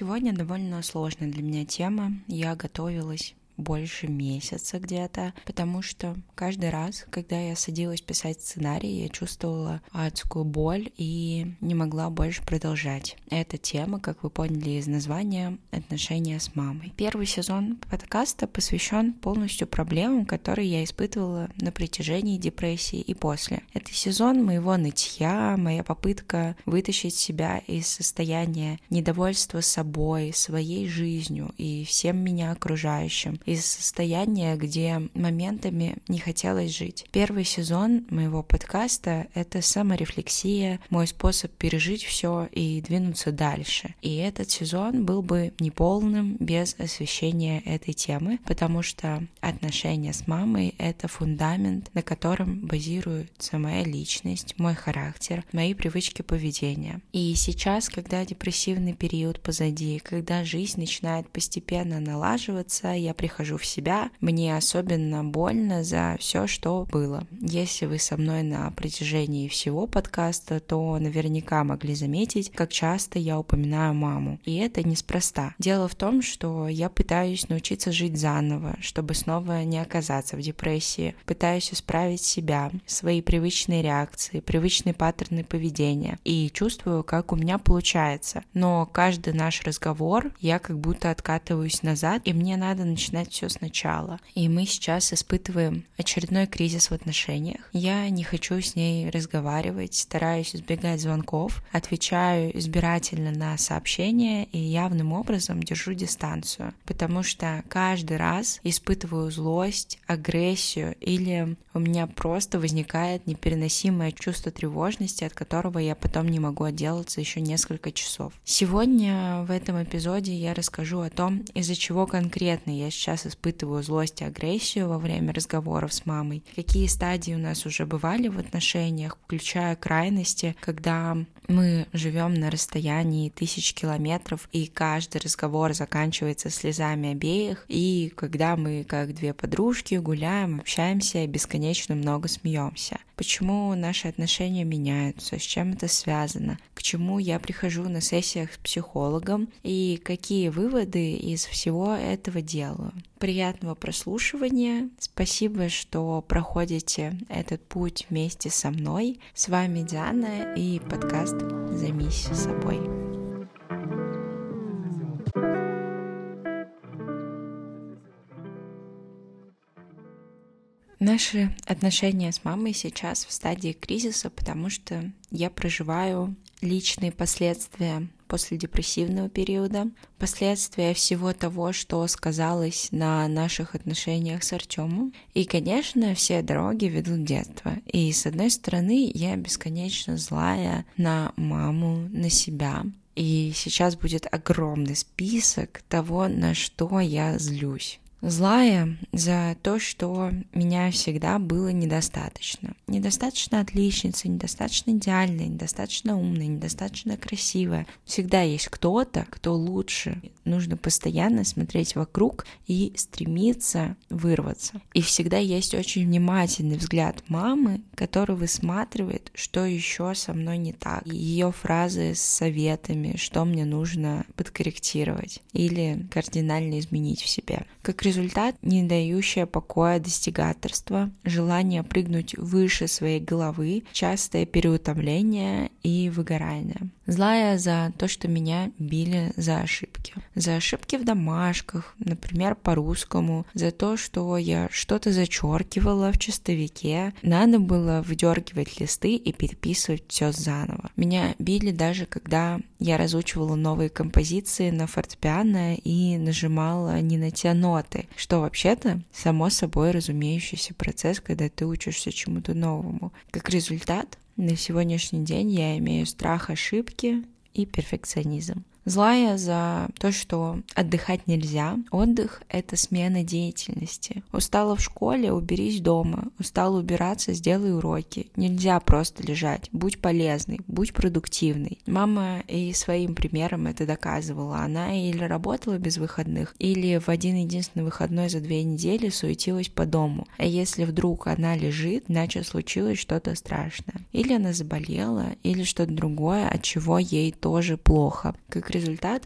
Сегодня довольно сложная для меня тема. Я готовилась больше месяца где-то, потому что каждый раз, когда я садилась писать сценарий, я чувствовала адскую боль и не могла больше продолжать. Эта тема, как вы поняли из названия, отношения с мамой. Первый сезон подкаста посвящен полностью проблемам, которые я испытывала на протяжении депрессии и после. Это сезон моего нытья, моя попытка вытащить себя из состояния недовольства собой, своей жизнью и всем меня окружающим, из состояния, где моментами не хотелось жить. Первый сезон моего подкаста — это саморефлексия, мой способ пережить все и двинуться дальше. И этот сезон был бы неполным без освещения этой темы, потому что отношения с мамой — это фундамент, на котором базируется моя личность, мой характер, мои привычки поведения. И сейчас, когда депрессивный период позади, когда жизнь начинает постепенно налаживаться, я прихожу прихожу в себя, мне особенно больно за все, что было. Если вы со мной на протяжении всего подкаста, то наверняка могли заметить, как часто я упоминаю маму. И это неспроста. Дело в том, что я пытаюсь научиться жить заново, чтобы снова не оказаться в депрессии. Пытаюсь исправить себя, свои привычные реакции, привычные паттерны поведения. И чувствую, как у меня получается. Но каждый наш разговор я как будто откатываюсь назад, и мне надо начинать все сначала. И мы сейчас испытываем очередной кризис в отношениях. Я не хочу с ней разговаривать, стараюсь избегать звонков, отвечаю избирательно на сообщения и явным образом держу дистанцию, потому что каждый раз испытываю злость, агрессию или у меня просто возникает непереносимое чувство тревожности, от которого я потом не могу отделаться еще несколько часов. Сегодня в этом эпизоде я расскажу о том, из-за чего конкретно я сейчас сейчас испытываю злость и агрессию во время разговоров с мамой, какие стадии у нас уже бывали в отношениях, включая крайности, когда мы живем на расстоянии тысяч километров, и каждый разговор заканчивается слезами обеих, и когда мы, как две подружки, гуляем, общаемся и бесконечно много смеемся. Почему наши отношения меняются, с чем это связано, к чему я прихожу на сессиях с психологом и какие выводы из всего этого делаю. Приятного прослушивания. Спасибо, что проходите этот путь вместе со мной. С вами Диана и подкаст «Займись собой». Наши отношения с мамой сейчас в стадии кризиса, потому что я проживаю личные последствия после депрессивного периода, последствия всего того, что сказалось на наших отношениях с Артемом. И, конечно, все дороги ведут детство. И, с одной стороны, я бесконечно злая на маму, на себя, и сейчас будет огромный список того, на что я злюсь злая за то, что меня всегда было недостаточно. Недостаточно отличница, недостаточно идеальная, недостаточно умная, недостаточно красивая. Всегда есть кто-то, кто лучше. Нужно постоянно смотреть вокруг и стремиться вырваться. И всегда есть очень внимательный взгляд мамы, который высматривает, что еще со мной не так. Ее фразы с советами, что мне нужно подкорректировать или кардинально изменить в себе. Как результат не дающее покоя достигаторство, желание прыгнуть выше своей головы, частое переутомление и выгорание. Злая за то, что меня били за ошибки. За ошибки в домашках, например, по-русскому, за то, что я что-то зачеркивала в чистовике, надо было выдергивать листы и переписывать все заново. Меня били даже когда я разучивала новые композиции на фортепиано и нажимала не на те ноты, что вообще-то само собой разумеющийся процесс, когда ты учишься чему-то новому. Как результат, на сегодняшний день я имею страх ошибки и перфекционизм. Злая за то, что отдыхать нельзя. Отдых — это смена деятельности. Устала в школе — уберись дома. Устала убираться — сделай уроки. Нельзя просто лежать. Будь полезный, будь продуктивный. Мама и своим примером это доказывала. Она или работала без выходных, или в один единственный выходной за две недели суетилась по дому. А если вдруг она лежит, значит случилось что-то страшное. Или она заболела, или что-то другое, от чего ей тоже плохо. Как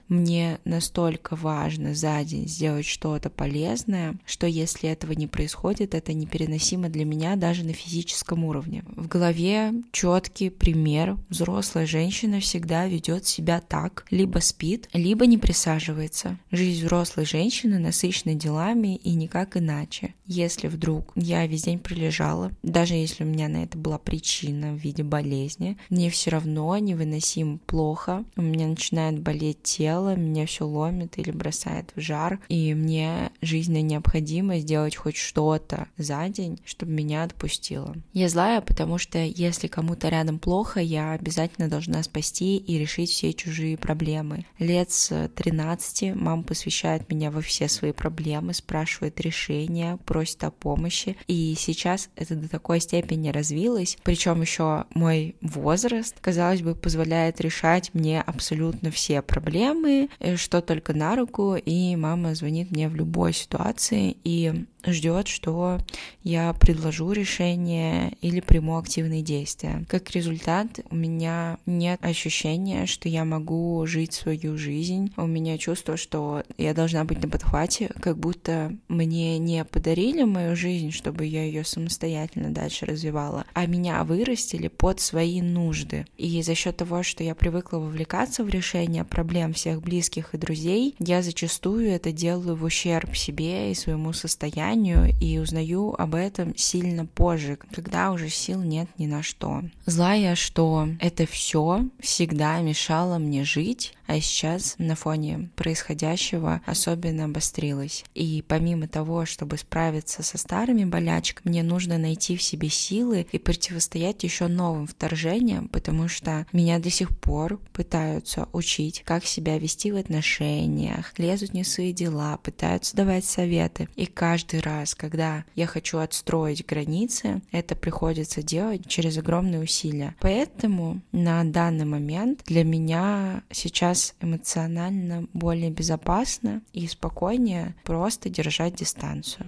мне настолько важно за день сделать что-то полезное, что если этого не происходит, это непереносимо для меня даже на физическом уровне. В голове четкий пример. Взрослая женщина всегда ведет себя так, либо спит, либо не присаживается. Жизнь взрослой женщины насыщена делами и никак иначе. Если вдруг я весь день пролежала, даже если у меня на это была причина в виде болезни, мне все равно невыносимо плохо, у меня начинает болеть тело, меня все ломит или бросает в жар, и мне жизненно необходимо сделать хоть что-то за день, чтобы меня отпустило. Я злая, потому что если кому-то рядом плохо, я обязательно должна спасти и решить все чужие проблемы. Лет с 13 мама посвящает меня во все свои проблемы, спрашивает решения, просит о помощи, и сейчас это до такой степени развилось, причем еще мой возраст, казалось бы, позволяет решать мне абсолютно все проблемы, э, что только на руку, и мама звонит мне в любой ситуации, и ждет, что я предложу решение или приму активные действия. Как результат, у меня нет ощущения, что я могу жить свою жизнь. У меня чувство, что я должна быть на подхвате, как будто мне не подарили мою жизнь, чтобы я ее самостоятельно дальше развивала, а меня вырастили под свои нужды. И за счет того, что я привыкла вовлекаться в решение проблем всех близких и друзей, я зачастую это делаю в ущерб себе и своему состоянию, состоянию и узнаю об этом сильно позже, когда уже сил нет ни на что. Злая, что это все всегда мешало мне жить, а сейчас на фоне происходящего особенно обострилось. И помимо того, чтобы справиться со старыми болячками, мне нужно найти в себе силы и противостоять еще новым вторжениям, потому что меня до сих пор пытаются учить, как себя вести в отношениях, лезут не свои дела, пытаются давать советы. И каждый раз, когда я хочу отстроить границы, это приходится делать через огромные усилия. Поэтому на данный момент для меня сейчас эмоционально более безопасно и спокойнее просто держать дистанцию.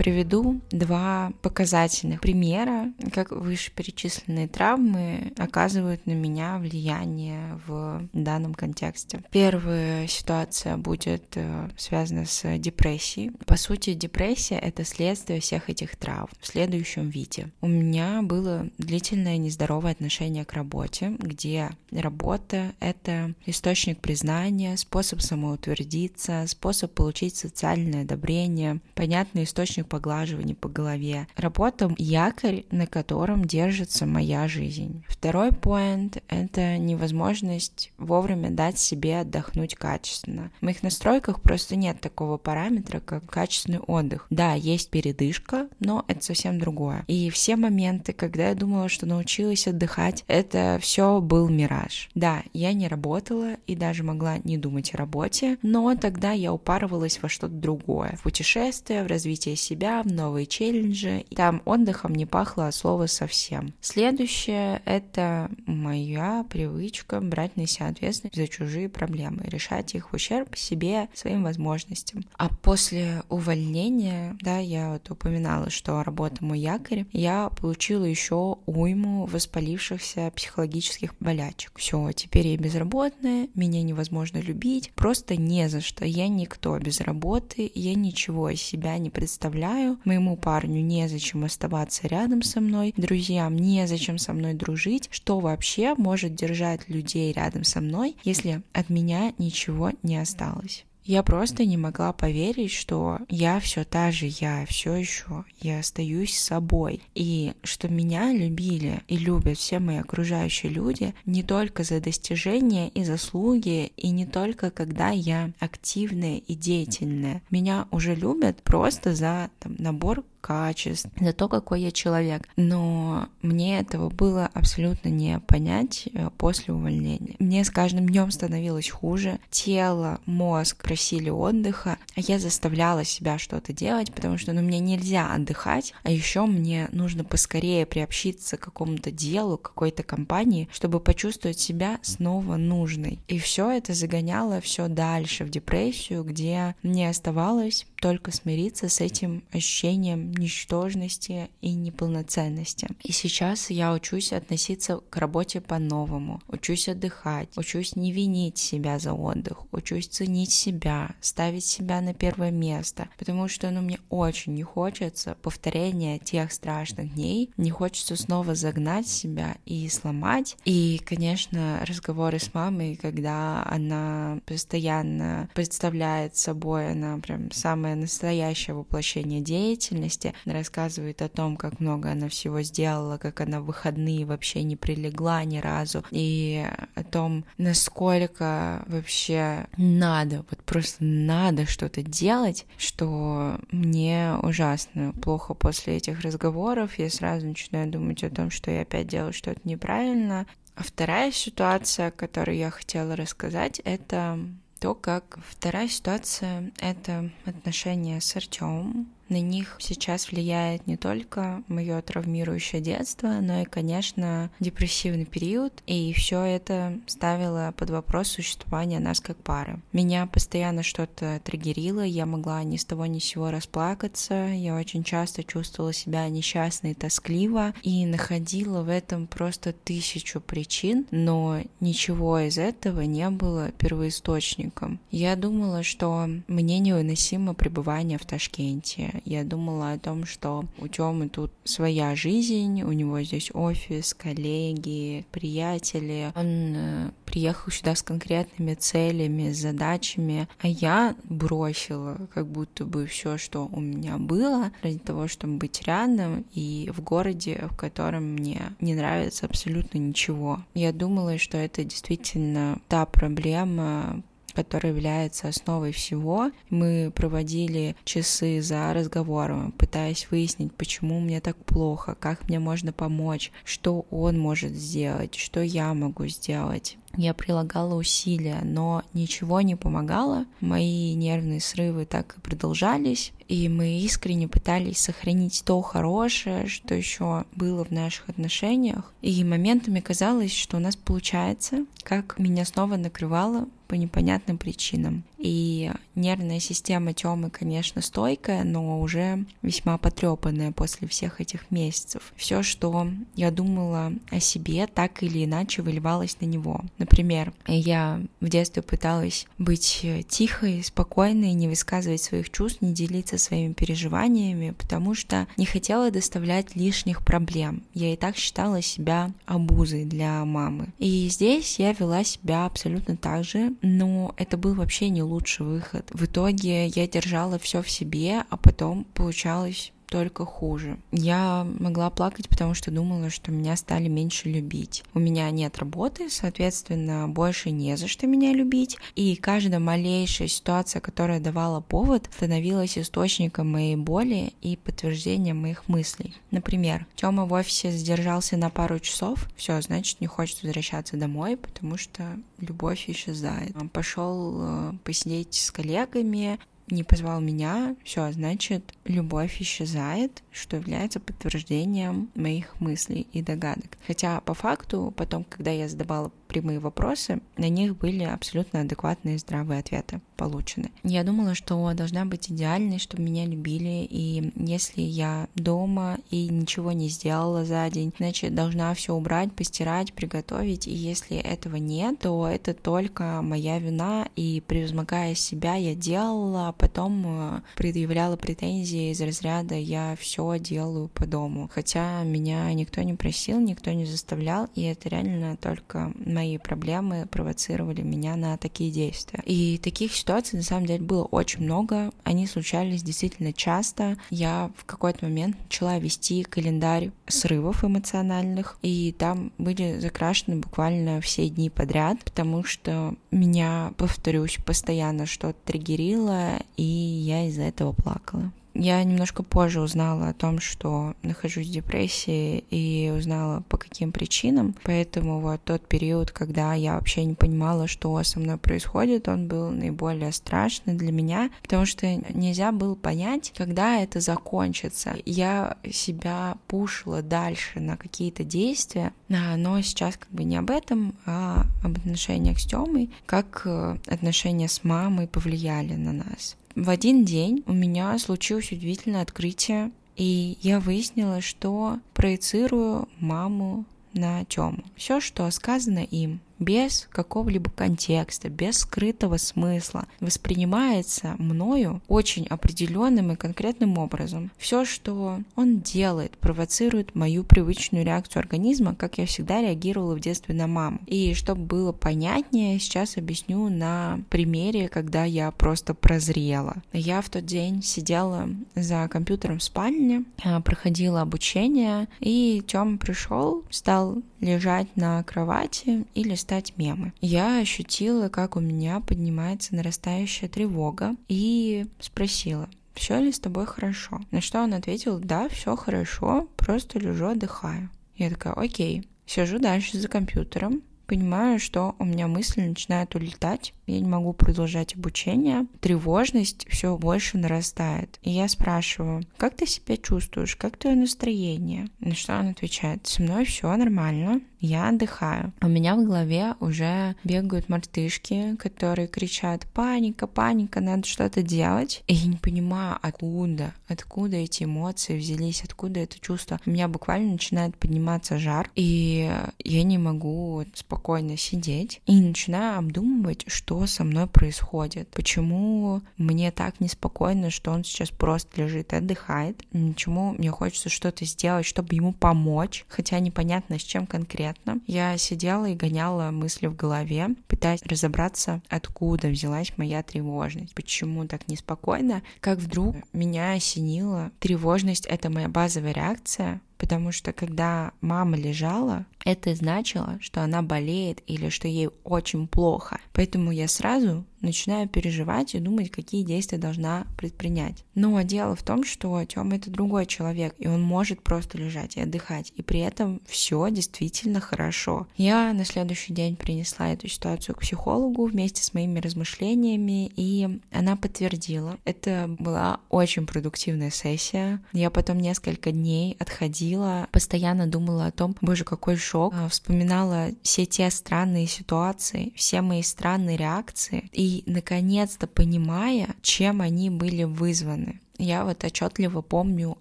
Приведу два показательных примера, как вышеперечисленные травмы оказывают на меня влияние в данном контексте. Первая ситуация будет э, связана с депрессией. По сути, депрессия — это следствие всех этих травм в следующем виде. У меня было длительное нездоровое отношение к работе, где работа — это источник признания, способ самоутвердиться, способ получить социальное одобрение, понятный источник поглаживаний по голове. Работа — якорь, на котором держится моя жизнь. Второй поинт — это невозможность вовремя дать себе отдохнуть качественно. В моих настройках просто нет такого параметра, как качественный отдых. Да, есть передышка, но это совсем другое. И все моменты, когда я думала, что научилась отдыхать, это все был мираж. Да, я не работала и даже могла не думать о работе, но тогда я упарывалась во что-то другое. В путешествие, в развитие себя, себя, в новые челленджи. Там отдыхом не пахло от слова совсем. Следующее — это моя привычка брать на себя ответственность за чужие проблемы, решать их в ущерб себе, своим возможностям. А после увольнения, да, я вот упоминала, что работа мой якорь, я получила еще уйму воспалившихся психологических болячек. Все, теперь я безработная, меня невозможно любить, просто не за что. Я никто без работы, я ничего из себя не представляю, уезжаю, моему парню незачем оставаться рядом со мной, друзьям незачем со мной дружить, что вообще может держать людей рядом со мной, если от меня ничего не осталось. Я просто не могла поверить, что я все та же я, все еще я остаюсь собой. И что меня любили и любят все мои окружающие люди не только за достижения и заслуги, и не только когда я активная и деятельная. Меня уже любят просто за там, набор качеств, за то, какой я человек. Но мне этого было абсолютно не понять э, после увольнения. Мне с каждым днем становилось хуже. Тело, мозг просили отдыха, а я заставляла себя что-то делать, потому что ну, мне нельзя отдыхать, а еще мне нужно поскорее приобщиться к какому-то делу, какой-то компании, чтобы почувствовать себя снова нужной. И все это загоняло все дальше в депрессию, где мне оставалось только смириться с этим ощущением ничтожности и неполноценности. И сейчас я учусь относиться к работе по-новому, учусь отдыхать, учусь не винить себя за отдых, учусь ценить себя, ставить себя на первое место, потому что ну, мне очень не хочется повторения тех страшных дней, не хочется снова загнать себя и сломать. И, конечно, разговоры с мамой, когда она постоянно представляет собой, она прям самое настоящее воплощение деятельности, рассказывает о том, как много она всего сделала, как она в выходные вообще не прилегла ни разу, и о том, насколько вообще надо, вот просто надо что-то делать, что мне ужасно плохо после этих разговоров, я сразу начинаю думать о том, что я опять делаю что-то неправильно. А вторая ситуация, которую я хотела рассказать, это то, как вторая ситуация — это отношения с Артемом, на них сейчас влияет не только мое травмирующее детство, но и, конечно, депрессивный период, и все это ставило под вопрос существования нас как пары. Меня постоянно что-то триггерило, я могла ни с того ни с сего расплакаться, я очень часто чувствовала себя несчастной и тоскливо, и находила в этом просто тысячу причин, но ничего из этого не было первоисточником. Я думала, что мне невыносимо пребывание в Ташкенте, я думала о том, что у Тёмы тут своя жизнь, у него здесь офис, коллеги, приятели. Он э, приехал сюда с конкретными целями, с задачами, а я бросила как будто бы все, что у меня было, ради того, чтобы быть рядом и в городе, в котором мне не нравится абсолютно ничего. Я думала, что это действительно та проблема, который является основой всего. Мы проводили часы за разговором, пытаясь выяснить, почему мне так плохо, как мне можно помочь, что он может сделать, что я могу сделать. Я прилагала усилия, но ничего не помогало. Мои нервные срывы так и продолжались, и мы искренне пытались сохранить то хорошее, что еще было в наших отношениях. И моментами казалось, что у нас получается, как меня снова накрывало по непонятным причинам. И нервная система Тёмы, конечно, стойкая, но уже весьма потрепанная после всех этих месяцев. Все, что я думала о себе, так или иначе выливалось на него. Например, я в детстве пыталась быть тихой, спокойной, не высказывать своих чувств, не делиться своими переживаниями, потому что не хотела доставлять лишних проблем. Я и так считала себя обузой для мамы. И здесь я вела себя абсолютно так же, но это был вообще не лучший выход. В итоге я держала все в себе, а потом получалось только хуже. Я могла плакать, потому что думала, что меня стали меньше любить. У меня нет работы, соответственно, больше не за что меня любить, и каждая малейшая ситуация, которая давала повод, становилась источником моей боли и подтверждением моих мыслей. Например, Тёма в офисе задержался на пару часов, все, значит, не хочет возвращаться домой, потому что любовь исчезает. Он пошел э, посидеть с коллегами, не позвал меня, все, значит, любовь исчезает, что является подтверждением моих мыслей и догадок. Хотя по факту, потом, когда я задавала прямые вопросы, на них были абсолютно адекватные здравые ответы получены. Я думала, что должна быть идеальной, чтобы меня любили, и если я дома и ничего не сделала за день, значит, должна все убрать, постирать, приготовить, и если этого нет, то это только моя вина, и превозмогая себя, я делала, а потом э, предъявляла претензии из разряда «я все делаю по дому», хотя меня никто не просил, никто не заставлял, и это реально только мои проблемы провоцировали меня на такие действия. И таких ситуаций на самом деле было очень много. Они случались действительно часто. Я в какой-то момент начала вести календарь срывов эмоциональных, и там были закрашены буквально все дни подряд, потому что меня, повторюсь, постоянно что-то триггерило, и я из-за этого плакала. Я немножко позже узнала о том, что нахожусь в депрессии и узнала по каким причинам. Поэтому вот тот период, когда я вообще не понимала, что со мной происходит, он был наиболее страшный для меня, потому что нельзя было понять, когда это закончится. Я себя пушила дальше на какие-то действия, но сейчас как бы не об этом, а об отношениях с Тёмой, как э, отношения с мамой повлияли на нас. В один день у меня случилось удивительное открытие, и я выяснила, что проецирую маму на Тему. Все, что сказано им, без какого-либо контекста, без скрытого смысла, воспринимается мною очень определенным и конкретным образом. Все, что он делает, провоцирует мою привычную реакцию организма, как я всегда реагировала в детстве на маму. И чтобы было понятнее, сейчас объясню на примере, когда я просто прозрела. Я в тот день сидела за компьютером в спальне, а, проходила обучение, и Тёма пришел, стал лежать на кровати и листать мемы. Я ощутила, как у меня поднимается нарастающая тревога и спросила, все ли с тобой хорошо? На что он ответил, да, все хорошо, просто лежу, отдыхаю. Я такая, окей, сижу дальше за компьютером, понимаю, что у меня мысли начинают улетать, я не могу продолжать обучение, тревожность все больше нарастает. И я спрашиваю, как ты себя чувствуешь, как твое настроение? На что он отвечает, со мной все нормально, я отдыхаю. У меня в голове уже бегают мартышки, которые кричат «паника, паника, надо что-то делать». И я не понимаю, откуда, откуда эти эмоции взялись, откуда это чувство. У меня буквально начинает подниматься жар, и я не могу спокойно сидеть и начинаю обдумывать, что со мной происходит, почему мне так неспокойно, что он сейчас просто лежит и отдыхает, почему мне хочется что-то сделать, чтобы ему помочь, хотя непонятно с чем конкретно. Я сидела и гоняла мысли в голове, пытаясь разобраться, откуда взялась моя тревожность, почему так неспокойно, как вдруг меня осенило. Тревожность — это моя базовая реакция, потому что когда мама лежала, это значило, что она болеет или что ей очень плохо. Поэтому я сразу начинаю переживать и думать, какие действия должна предпринять. Но дело в том, что Тёма это другой человек, и он может просто лежать и отдыхать, и при этом все действительно хорошо. Я на следующий день принесла эту ситуацию к психологу вместе с моими размышлениями, и она подтвердила. Это была очень продуктивная сессия. Я потом несколько дней отходила, постоянно думала о том, боже, какой шок, а, вспоминала все те странные ситуации, все мои странные реакции, и наконец-то понимая, чем они были вызваны. Я вот отчетливо помню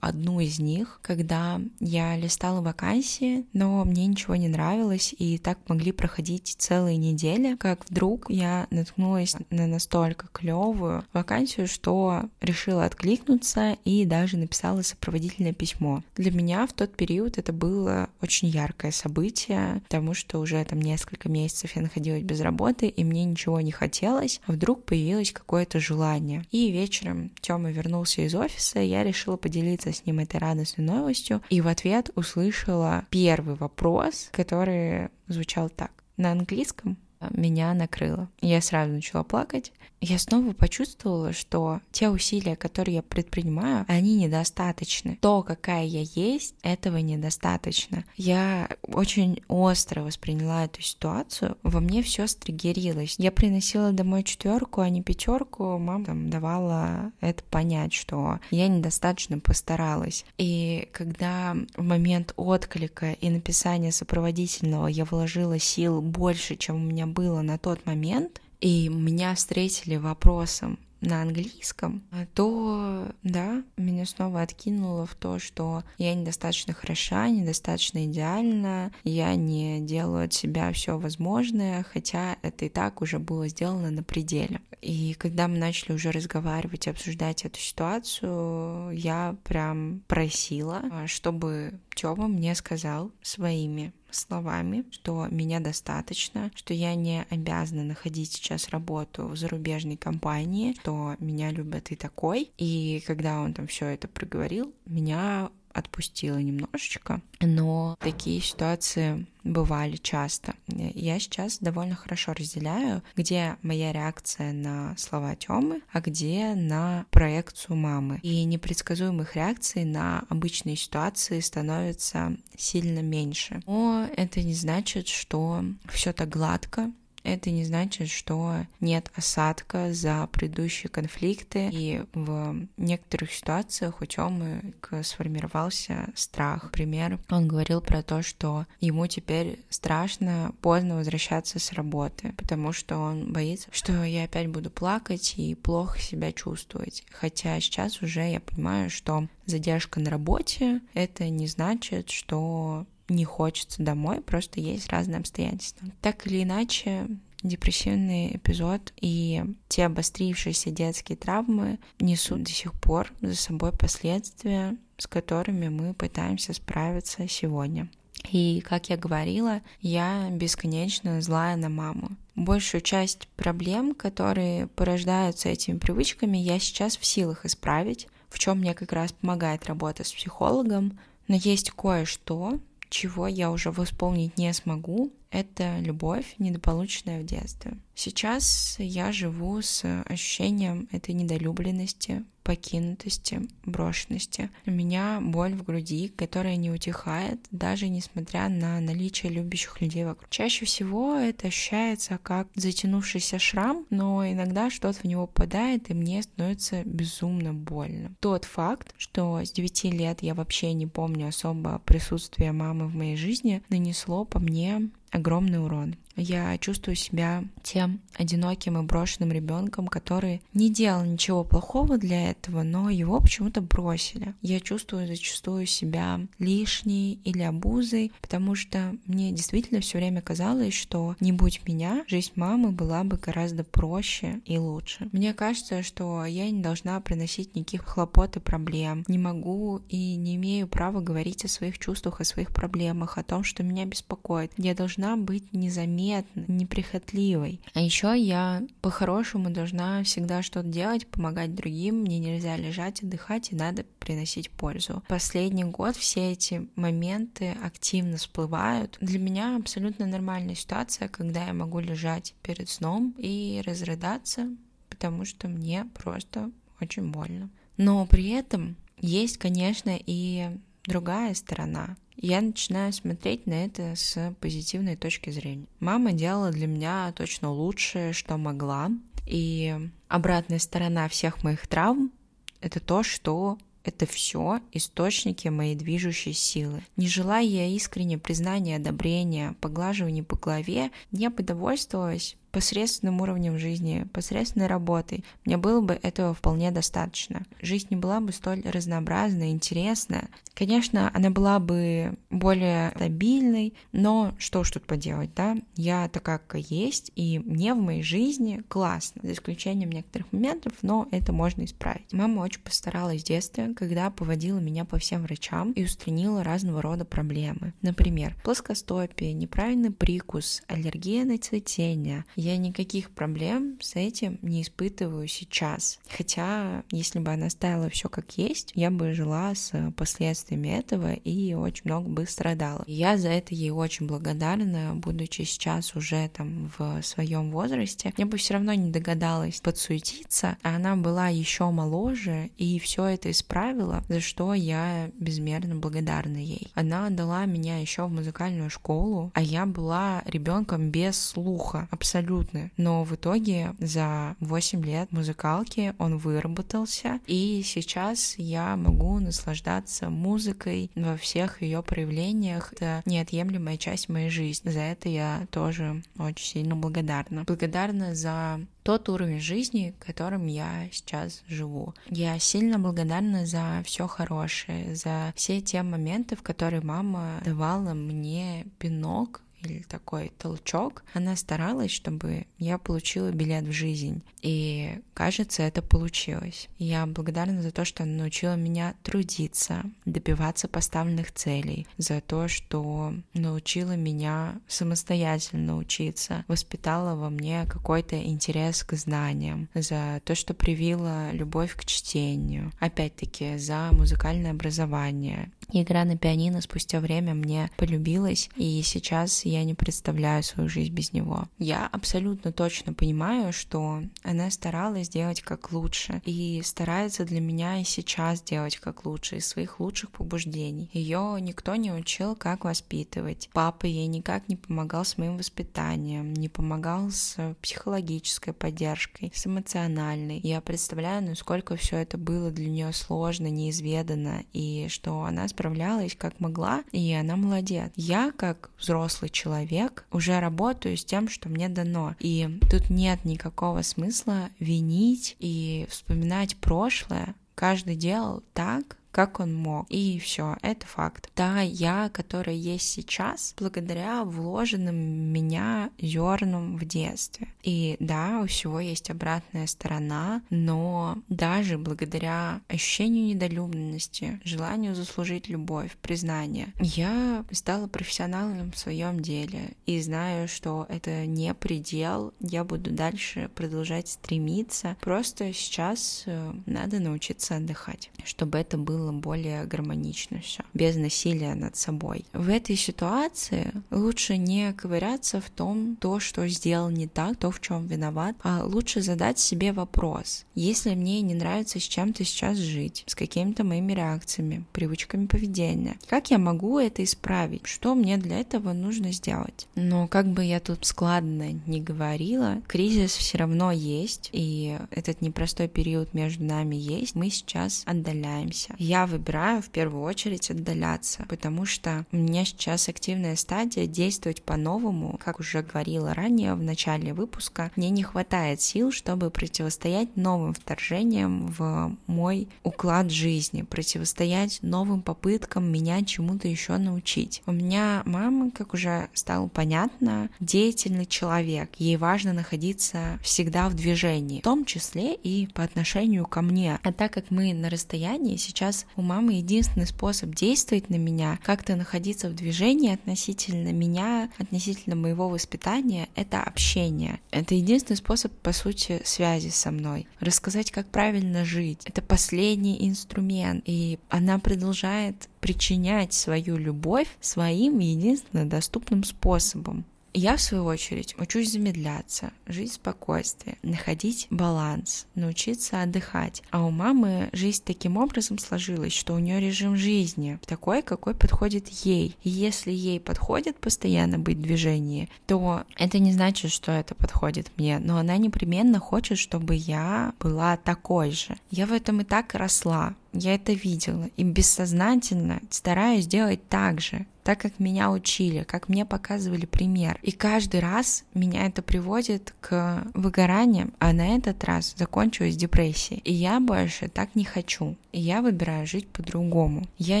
одну из них, когда я листала вакансии, но мне ничего не нравилось, и так могли проходить целые недели, как вдруг я наткнулась на настолько клевую вакансию, что решила откликнуться и даже написала сопроводительное письмо. Для меня в тот период это было очень яркое событие, потому что уже там несколько месяцев я находилась без работы, и мне ничего не хотелось, а вдруг появилось какое-то желание. И вечером Тёма вернулся из офиса, я решила поделиться с ним этой радостной новостью, и в ответ услышала первый вопрос, который звучал так. На английском меня накрыло. Я сразу начала плакать. Я снова почувствовала, что те усилия, которые я предпринимаю, они недостаточны. То, какая я есть, этого недостаточно. Я очень остро восприняла эту ситуацию. Во мне все стригерилось. Я приносила домой четверку, а не пятерку. Мама там давала это понять, что я недостаточно постаралась. И когда в момент отклика и написания сопроводительного я вложила сил больше, чем у меня было на тот момент, и меня встретили вопросом на английском, то, да, меня снова откинуло в то, что я недостаточно хороша, недостаточно идеальна, я не делаю от себя все возможное, хотя это и так уже было сделано на пределе. И когда мы начали уже разговаривать и обсуждать эту ситуацию, я прям просила, чтобы Тёма мне сказал своими словами, что меня достаточно, что я не обязана находить сейчас работу в зарубежной компании, что меня любят и такой. И когда он там все это проговорил, меня отпустила немножечко, но такие ситуации бывали часто. Я сейчас довольно хорошо разделяю, где моя реакция на слова Тёмы, а где на проекцию мамы. И непредсказуемых реакций на обычные ситуации становится сильно меньше. Но это не значит, что все так гладко, это не значит, что нет осадка за предыдущие конфликты, и в некоторых ситуациях у Тёмы сформировался страх. Например, он говорил про то, что ему теперь страшно поздно возвращаться с работы, потому что он боится, что я опять буду плакать и плохо себя чувствовать. Хотя сейчас уже я понимаю, что задержка на работе — это не значит, что не хочется домой, просто есть разные обстоятельства. Так или иначе, депрессивный эпизод и те обострившиеся детские травмы несут до сих пор за собой последствия, с которыми мы пытаемся справиться сегодня. И, как я говорила, я бесконечно злая на маму. Большую часть проблем, которые порождаются этими привычками, я сейчас в силах исправить, в чем мне как раз помогает работа с психологом. Но есть кое-что, чего я уже восполнить не смогу, это любовь, недополученная в детстве. Сейчас я живу с ощущением этой недолюбленности, покинутости, брошенности. У меня боль в груди, которая не утихает, даже несмотря на наличие любящих людей вокруг. Чаще всего это ощущается как затянувшийся шрам, но иногда что-то в него попадает, и мне становится безумно больно. Тот факт, что с 9 лет я вообще не помню особо присутствия мамы в моей жизни, нанесло по мне огромный урон. Я чувствую себя тем одиноким и брошенным ребенком, который не делал ничего плохого для этого, но его почему-то бросили. Я чувствую зачастую себя лишней или обузой, потому что мне действительно все время казалось, что не будь меня, жизнь мамы была бы гораздо проще и лучше. Мне кажется, что я не должна приносить никаких хлопот и проблем, не могу и не имею права говорить о своих чувствах, о своих проблемах, о том, что меня беспокоит. Я должна быть незаметной незаметной, неприхотливой. А еще я по-хорошему должна всегда что-то делать, помогать другим. Мне нельзя лежать, отдыхать, и надо приносить пользу. Последний год все эти моменты активно всплывают. Для меня абсолютно нормальная ситуация, когда я могу лежать перед сном и разрыдаться, потому что мне просто очень больно. Но при этом есть, конечно, и другая сторона я начинаю смотреть на это с позитивной точки зрения. Мама делала для меня точно лучшее, что могла. И обратная сторона всех моих травм — это то, что это все источники моей движущей силы. Не желая я искренне признания, одобрения, поглаживания по голове, я бы довольствовалась посредственным уровнем жизни, посредственной работой, мне было бы этого вполне достаточно. Жизнь не была бы столь разнообразная, интересная. Конечно, она была бы более стабильной, но что уж тут поделать, да? Я такая, как есть, и мне в моей жизни классно, за исключением некоторых моментов, но это можно исправить. Мама очень постаралась в детстве, когда поводила меня по всем врачам и устранила разного рода проблемы. Например, плоскостопие, неправильный прикус, аллергия на цветение, я никаких проблем с этим не испытываю сейчас. Хотя, если бы она оставила все как есть, я бы жила с последствиями этого и очень много бы страдала. Я за это ей очень благодарна, будучи сейчас уже там в своем возрасте. Я бы все равно не догадалась подсуетиться, а она была еще моложе и все это исправила, за что я безмерно благодарна ей. Она дала меня еще в музыкальную школу, а я была ребенком без слуха, абсолютно абсолютно. Но в итоге за 8 лет музыкалки он выработался, и сейчас я могу наслаждаться музыкой во всех ее проявлениях. Это неотъемлемая часть моей жизни. За это я тоже очень сильно благодарна. Благодарна за тот уровень жизни, которым я сейчас живу. Я сильно благодарна за все хорошее, за все те моменты, в которые мама давала мне пинок или такой толчок, она старалась, чтобы я получила билет в жизнь. И кажется, это получилось. Я благодарна за то, что она научила меня трудиться, добиваться поставленных целей, за то, что научила меня самостоятельно учиться, воспитала во мне какой-то интерес к знаниям, за то, что привила любовь к чтению, опять-таки за музыкальное образование. Игра на пианино спустя время мне полюбилась, и сейчас я не представляю свою жизнь без него. Я абсолютно точно понимаю, что она старалась сделать как лучше и старается для меня и сейчас делать как лучше из своих лучших побуждений. Ее никто не учил, как воспитывать. Папа ей никак не помогал с моим воспитанием, не помогал с психологической поддержкой, с эмоциональной. Я представляю, насколько все это было для нее сложно, неизведанно, и что она справлялась как могла, и она молодец. Я, как взрослый человек, уже работаю с тем, что мне дано. И тут нет никакого смысла винить и вспоминать прошлое. Каждый делал так, как он мог. И все, это факт. Та я, которая есть сейчас, благодаря вложенным меня зернам в детстве. И да, у всего есть обратная сторона, но даже благодаря ощущению недолюбленности, желанию заслужить любовь, признание, я стала профессионалом в своем деле и знаю, что это не предел, я буду дальше продолжать стремиться. Просто сейчас э, надо научиться отдыхать, чтобы это было было более гармонично все, без насилия над собой. В этой ситуации лучше не ковыряться в том, то, что сделал не так, то, в чем виноват, а лучше задать себе вопрос. Если мне не нравится с чем-то сейчас жить, с какими-то моими реакциями, привычками поведения, как я могу это исправить? Что мне для этого нужно сделать? Но как бы я тут складно не говорила, кризис все равно есть, и этот непростой период между нами есть. Мы сейчас отдаляемся. Я выбираю в первую очередь отдаляться, потому что у меня сейчас активная стадия действовать по-новому. Как уже говорила ранее в начале выпуска, мне не хватает сил, чтобы противостоять новым вторжениям в мой уклад жизни, противостоять новым попыткам меня чему-то еще научить. У меня мама, как уже стало понятно, деятельный человек. Ей важно находиться всегда в движении, в том числе и по отношению ко мне. А так как мы на расстоянии, сейчас сейчас у мамы единственный способ действовать на меня, как-то находиться в движении относительно меня, относительно моего воспитания, это общение. Это единственный способ, по сути, связи со мной. Рассказать, как правильно жить. Это последний инструмент. И она продолжает причинять свою любовь своим единственно доступным способом. Я, в свою очередь, учусь замедляться, жить в спокойствии, находить баланс, научиться отдыхать. А у мамы жизнь таким образом сложилась, что у нее режим жизни такой, какой подходит ей. И если ей подходит постоянно быть в движении, то это не значит, что это подходит мне, но она непременно хочет, чтобы я была такой же. Я в этом и так росла. Я это видела и бессознательно стараюсь делать так же так, как меня учили, как мне показывали пример. И каждый раз меня это приводит к выгораниям, а на этот раз закончилась депрессией. И я больше так не хочу. И я выбираю жить по-другому. Я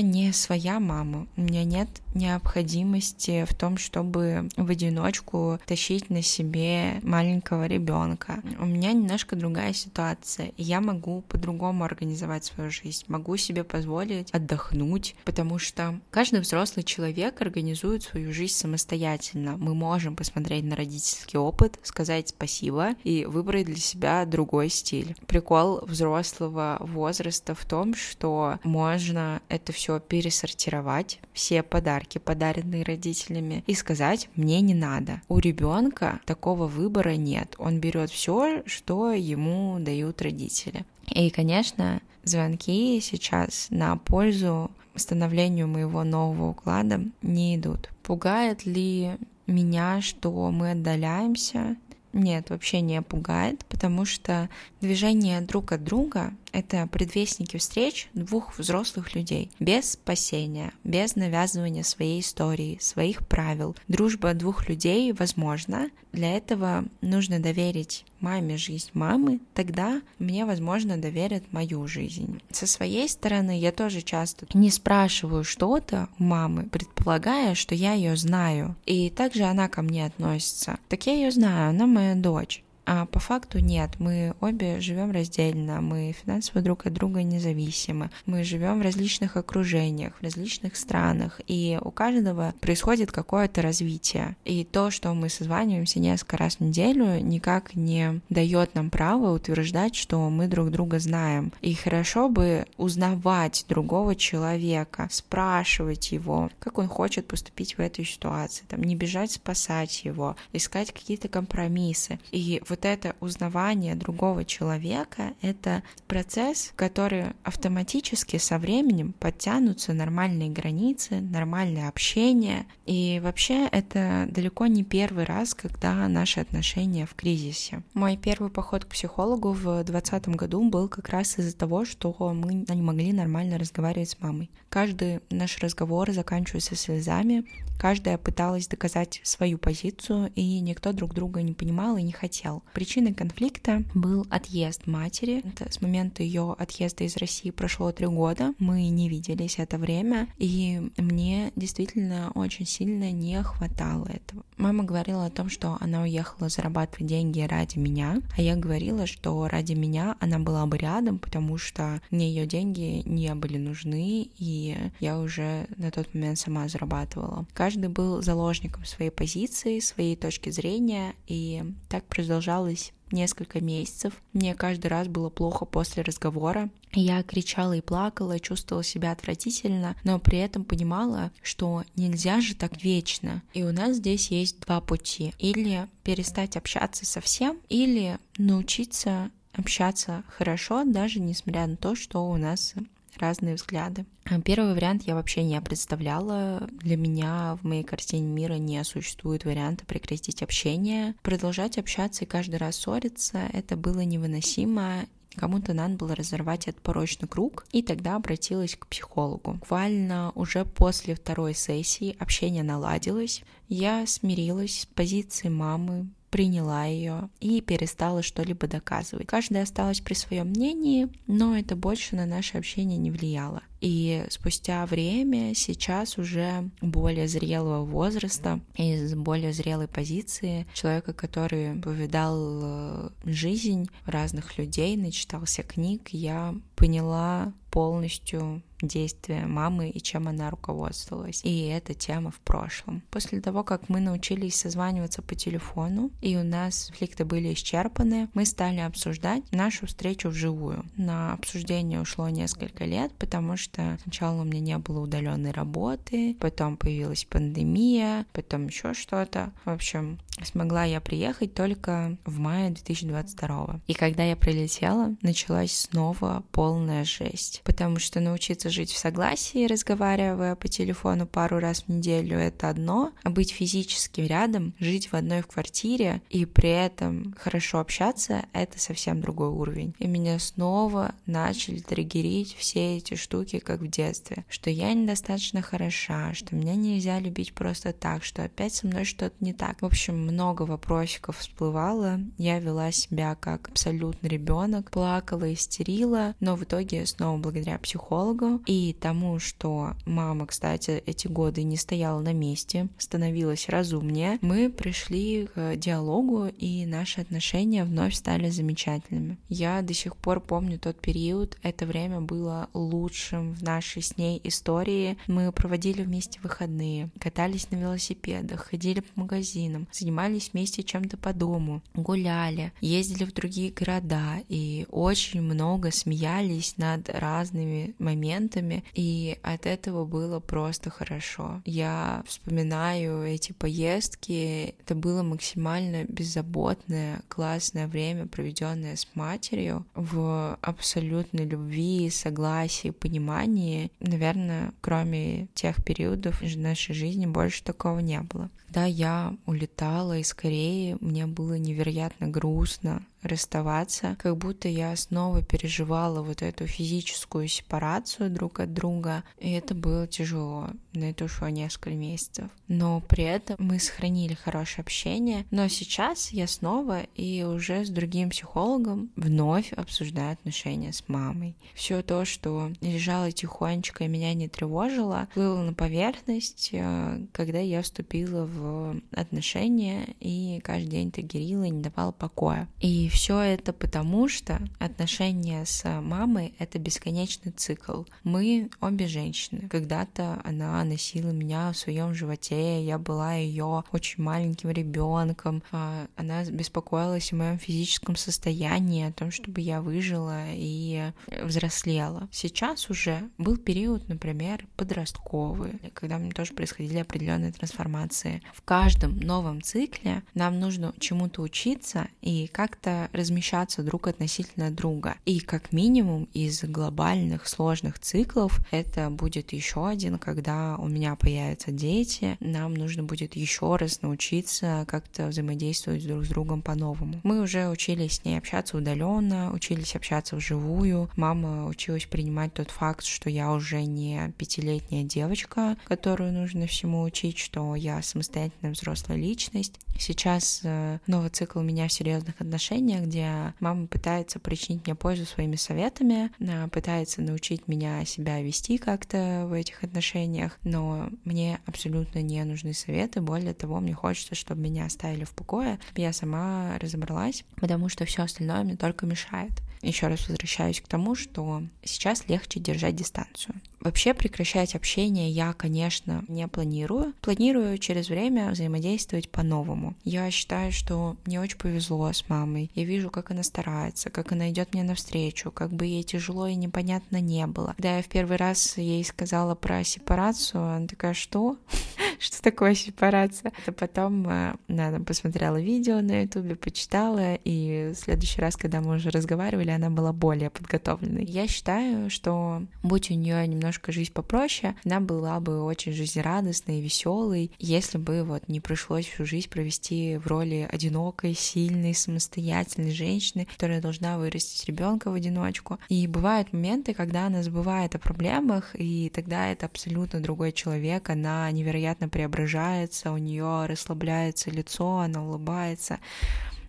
не своя мама. У меня нет необходимости в том, чтобы в одиночку тащить на себе маленького ребенка. У меня немножко другая ситуация. Я могу по-другому организовать свою жизнь. Могу себе позволить отдохнуть, потому что каждый взрослый человек организует свою жизнь самостоятельно. Мы можем посмотреть на родительский опыт, сказать спасибо и выбрать для себя другой стиль. Прикол взрослого возраста в том, что можно это все пересортировать, все подарки, подаренные родителями, и сказать мне не надо. У ребенка такого выбора нет. Он берет все, что ему дают родители. И, конечно, звонки сейчас на пользу становлению моего нового уклада не идут. Пугает ли меня, что мы отдаляемся? Нет, вообще не пугает, потому что движение друг от друга — это предвестники встреч двух взрослых людей, без спасения, без навязывания своей истории, своих правил. Дружба двух людей возможна, для этого нужно доверить маме жизнь мамы, тогда мне, возможно, доверят мою жизнь. Со своей стороны я тоже часто не спрашиваю что-то у мамы, предполагая, что я ее знаю. И также она ко мне относится. Так я ее знаю, она моя дочь А по факту нет, мы обе живем раздельно, мы финансово друг от друга независимы, мы живем в различных окружениях, в различных странах, и у каждого происходит какое-то развитие. И то, что мы созваниваемся несколько раз в неделю, никак не дает нам права утверждать, что мы друг друга знаем. И хорошо бы узнавать другого человека, спрашивать его, как он хочет поступить в этой ситуации, там, не бежать спасать его, искать какие-то компромиссы. И вот это узнавание другого человека — это процесс, который автоматически со временем подтянутся нормальные границы, нормальное общение. И вообще это далеко не первый раз, когда наши отношения в кризисе. Мой первый поход к психологу в 2020 году был как раз из-за того, что мы не могли нормально разговаривать с мамой. Каждый наш разговор заканчивается слезами, каждая пыталась доказать свою позицию, и никто друг друга не понимал и не хотел. Причиной конфликта был отъезд матери. Это с момента ее отъезда из России прошло три года. Мы не виделись это время, и мне действительно очень сильно не хватало этого. Мама говорила о том, что она уехала зарабатывать деньги ради меня, а я говорила, что ради меня она была бы рядом, потому что мне ее деньги не были нужны, и я уже на тот момент сама зарабатывала. Был заложником своей позиции, своей точки зрения, и так продолжалось несколько месяцев. Мне каждый раз было плохо после разговора. Я кричала и плакала, чувствовала себя отвратительно, но при этом понимала, что нельзя же так вечно. И у нас здесь есть два пути. Или перестать общаться совсем, или научиться общаться хорошо, даже несмотря на то, что у нас разные взгляды. Первый вариант я вообще не представляла. Для меня в моей картине мира не существует варианта прекратить общение. Продолжать общаться и каждый раз ссориться — это было невыносимо, кому-то надо было разорвать этот порочный круг, и тогда обратилась к психологу. Буквально уже после второй сессии общение наладилось, я смирилась с позицией мамы, приняла ее и перестала что-либо доказывать. Каждая осталась при своем мнении, но это больше на наше общение не влияло. И спустя время, сейчас уже более зрелого возраста, из более зрелой позиции, человека, который повидал э, жизнь разных людей, начитался книг, я поняла полностью действия мамы и чем она руководствовалась. И эта тема в прошлом. После того, как мы научились созваниваться по телефону, и у нас конфликты были исчерпаны, мы стали обсуждать нашу встречу вживую. На обсуждение ушло несколько лет, потому что сначала у меня не было удаленной работы, потом появилась пандемия, потом еще что-то. В общем, смогла я приехать только в мае 2022. И когда я прилетела, началась снова полная жесть, потому что научиться научиться жить в согласии, разговаривая по телефону пару раз в неделю, это одно, а быть физически рядом, жить в одной квартире и при этом хорошо общаться, это совсем другой уровень. И меня снова начали триггерить все эти штуки, как в детстве, что я недостаточно хороша, что меня нельзя любить просто так, что опять со мной что-то не так. В общем, много вопросиков всплывало, я вела себя как абсолютный ребенок, плакала, истерила, но в итоге снова благодаря психологу и тому, что мама, кстати, эти годы не стояла на месте, становилась разумнее, мы пришли к диалогу, и наши отношения вновь стали замечательными. Я до сих пор помню тот период, это время было лучшим в нашей с ней истории. Мы проводили вместе выходные, катались на велосипедах, ходили по магазинам, занимались вместе чем-то по дому, гуляли, ездили в другие города и очень много смеялись над разными моментами, моментами, и от этого было просто хорошо. Я вспоминаю эти поездки, это было максимально беззаботное, классное время, проведенное с матерью в абсолютной любви, согласии, понимании. Наверное, кроме тех периодов в нашей жизни больше такого не было. Да, я улетала из Кореи, мне было невероятно грустно, расставаться, как будто я снова переживала вот эту физическую сепарацию друг от друга, и это было тяжело. На это ушло несколько месяцев. Но при этом мы сохранили хорошее общение. Но сейчас я снова и уже с другим психологом вновь обсуждаю отношения с мамой. Все то, что лежало тихонечко и меня не тревожила, плыла на поверхность, э, когда я вступила в отношения и каждый день триггерила и не давала покоя. И все это потому, что отношения с мамой — это бесконечный цикл. Мы обе женщины. Когда-то она носила меня в своем животе, я была ее очень маленьким ребенком, а она беспокоилась о моем физическом состоянии, о том, чтобы я выжила и взрослела. Сейчас уже был период, например, подростковый, когда мне тоже происходили определенные трансформации. В каждом новом цикле нам нужно чему-то учиться и как-то размещаться друг относительно друга. И как минимум из глобальных сложных циклов это будет еще один, когда у меня появятся дети, нам нужно будет еще раз научиться как-то взаимодействовать друг с другом по-новому. Мы уже учились с ней общаться удаленно, учились общаться вживую. Мама училась принимать тот факт, что я уже не пятилетняя девочка, которую нужно всему учить, что я самостоятельная взрослая личность. Сейчас э, новый цикл меня в серьезных отношениях, где мама пытается причинить мне пользу своими советами, пытается научить меня себя вести как-то в этих отношениях, но мне абсолютно не нужны советы. Более того, мне хочется, чтобы меня оставили в покое, я сама разобралась, потому что все остальное мне только мешает. Еще раз возвращаюсь к тому, что сейчас легче держать дистанцию. Вообще прекращать общение я, конечно, не планирую. Планирую через время взаимодействовать по-новому. Я считаю, что мне очень повезло с мамой. Я вижу, как она старается, как она идет мне навстречу, как бы ей тяжело и непонятно не было. Когда я в первый раз ей сказала про сепарацию, она такая, что? что такое сепарация? Это потом э, она посмотрела видео на ютубе, почитала, и в следующий раз, когда мы уже разговаривали, она была более подготовленной. Я считаю, что будь у нее немножко жизнь попроще, она была бы очень жизнерадостной и веселой, если бы вот не пришлось всю жизнь провести в роли одинокой, сильной, самостоятельной женщины, которая должна вырастить ребенка в одиночку. И бывают моменты, когда она забывает о проблемах, и тогда это абсолютно другой человек, она невероятно преображается, у нее расслабляется лицо, она улыбается.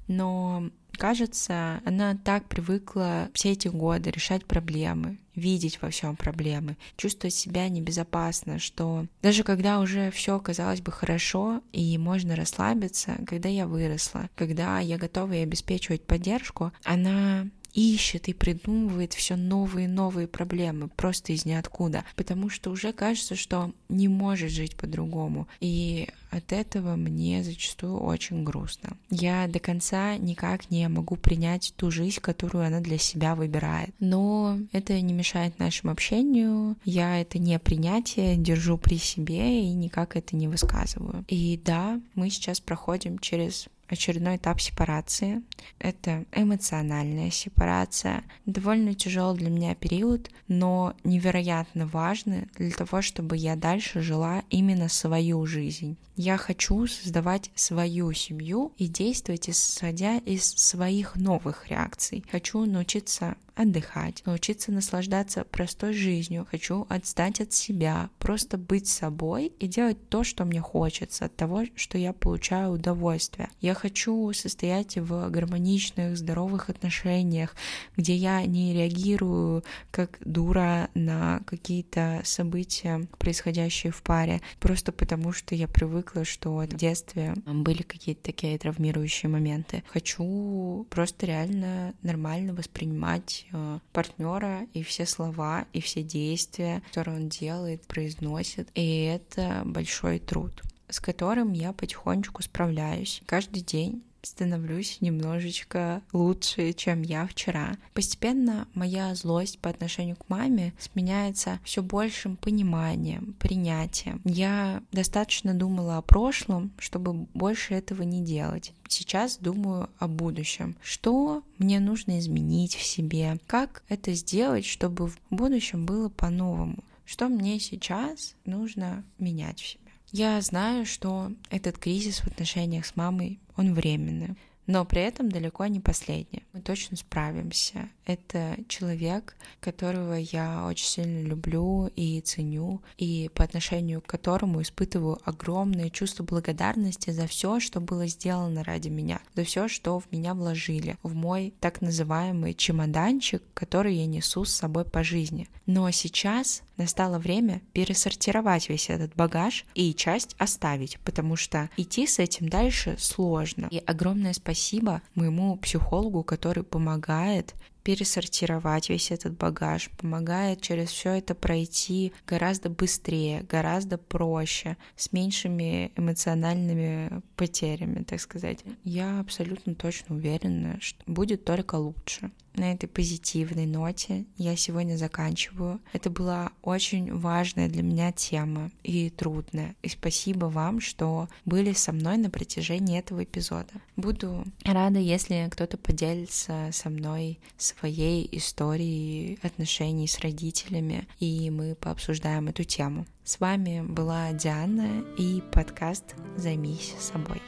Но кажется, она так привыкла все эти годы решать проблемы, видеть во всем проблемы, чувствовать себя небезопасно, что даже когда уже все казалось бы хорошо и можно расслабиться, когда я выросла, когда я готова ей обеспечивать поддержку, она ищет и придумывает все новые и новые проблемы просто из ниоткуда, потому что уже кажется, что не может жить по-другому. И от этого мне зачастую очень грустно. Я до конца никак не могу принять ту жизнь, которую она для себя выбирает. Но это не мешает нашему общению. Я это не принятие держу при себе и никак это не высказываю. И да, мы сейчас проходим через очередной этап сепарации. Это эмоциональная сепарация. Довольно тяжелый для меня период, но невероятно важный для того, чтобы я дальше жила именно свою жизнь. Я хочу создавать свою семью и действовать исходя из своих новых реакций. Хочу научиться отдыхать, научиться наслаждаться простой жизнью. Хочу отстать от себя, просто быть собой и делать то, что мне хочется, от того, что я получаю удовольствие. Я хочу состоять в гармоничных, здоровых отношениях, где я не реагирую как дура на какие-то события, происходящие в паре, просто потому что я привыкла, что в детстве были какие-то такие травмирующие моменты. Хочу просто реально нормально воспринимать Э, партнера и все слова, и все действия, которые он делает, произносит. И это большой труд с которым я потихонечку справляюсь. Каждый день становлюсь немножечко лучше, чем я вчера. Постепенно моя злость по отношению к маме сменяется все большим пониманием, принятием. Я достаточно думала о прошлом, чтобы больше этого не делать. Сейчас думаю о будущем. Что мне нужно изменить в себе? Как это сделать, чтобы в будущем было по-новому? Что мне сейчас нужно менять в себе? Я знаю, что этот кризис в отношениях с мамой, он временный. но при этом далеко не последняя. Мы точно справимся. Это человек, которого я очень сильно люблю и ценю, и по отношению к которому испытываю огромное чувство благодарности за все, что было сделано ради меня, за все, что в меня вложили, в мой так называемый чемоданчик, который я несу с собой по жизни. Но сейчас настало время пересортировать весь этот багаж и часть оставить, потому что идти с этим дальше сложно. И огромное спасибо моему психологу, который помогает пересортировать весь этот багаж, помогает через все это пройти гораздо быстрее, гораздо проще, с меньшими эмоциональными потерями, так сказать. Я абсолютно точно уверена, что будет только лучше на этой позитивной ноте я сегодня заканчиваю. Это была очень важная для меня тема и трудная. И спасибо вам, что были со мной на протяжении этого эпизода. Буду рада, если кто-то поделится со мной своей историей отношений с родителями, и мы пообсуждаем эту тему. С вами была Диана и подкаст «Займись собой».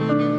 thank you